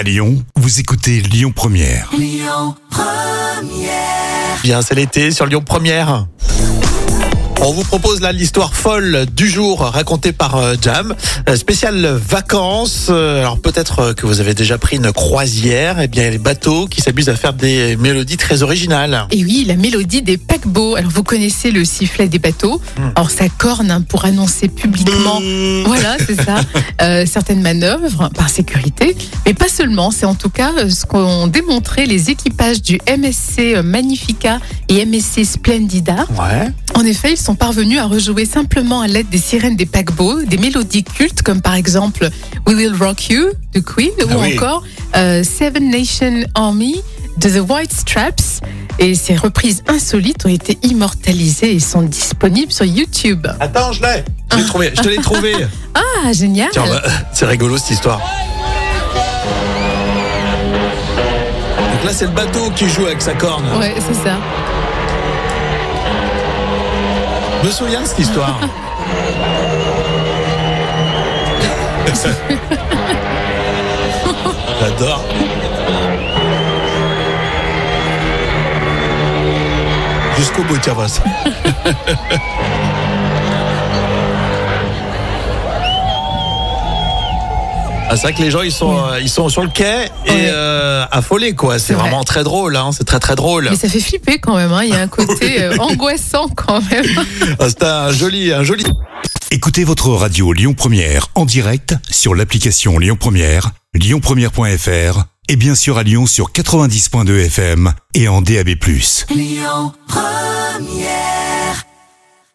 À Lyon, vous écoutez Lyon Première. Bien, c'est l'été sur Lyon Première. On vous propose là l'histoire folle du jour racontée par euh, Jam. Euh, Spéciale vacances. Euh, Alors peut-être que vous avez déjà pris une croisière. Eh bien, il y a les bateaux qui s'amusent à faire des mélodies très originales. Et oui, la mélodie des paquebots. Alors vous connaissez le sifflet des bateaux. Alors ça corne hein, pour annoncer publiquement. Voilà, c'est ça. Euh, certaines manœuvres par sécurité, mais pas seulement. C'est en tout cas ce qu'ont démontré les équipages du MSC Magnifica et MSC Splendida. Ouais. En effet, ils sont parvenus à rejouer simplement à l'aide des sirènes des paquebots des mélodies cultes comme par exemple We Will Rock You de Queen Ah ou oui. encore euh, Seven Nation Army de The White Straps. Et ces reprises insolites ont été immortalisées et sont disponibles sur YouTube. Attends, je l'ai. Je l'ai trouvé. Je te l'ai trouvé. Ah, génial Tiens, bah, c'est rigolo cette histoire. Donc là, c'est le bateau qui joue avec sa corne. Ouais, c'est ça. Me souviens de cette histoire. J'adore. Jusqu'au bout, tiens, Ah, c'est vrai que les gens ils sont euh, ils sont sur le quai et Ouais. euh, affolés quoi. C'est C'est vrai. vraiment très drôle hein. C'est très très drôle. Mais ça fait flipper quand même. hein. Il y a un côté euh, angoissant quand même. Ah, C'est un joli un joli. Écoutez votre radio Lyon Première en direct sur l'application Lyon Première, lyonpremière.fr et bien sûr à Lyon sur 90.2 FM et en DAB+.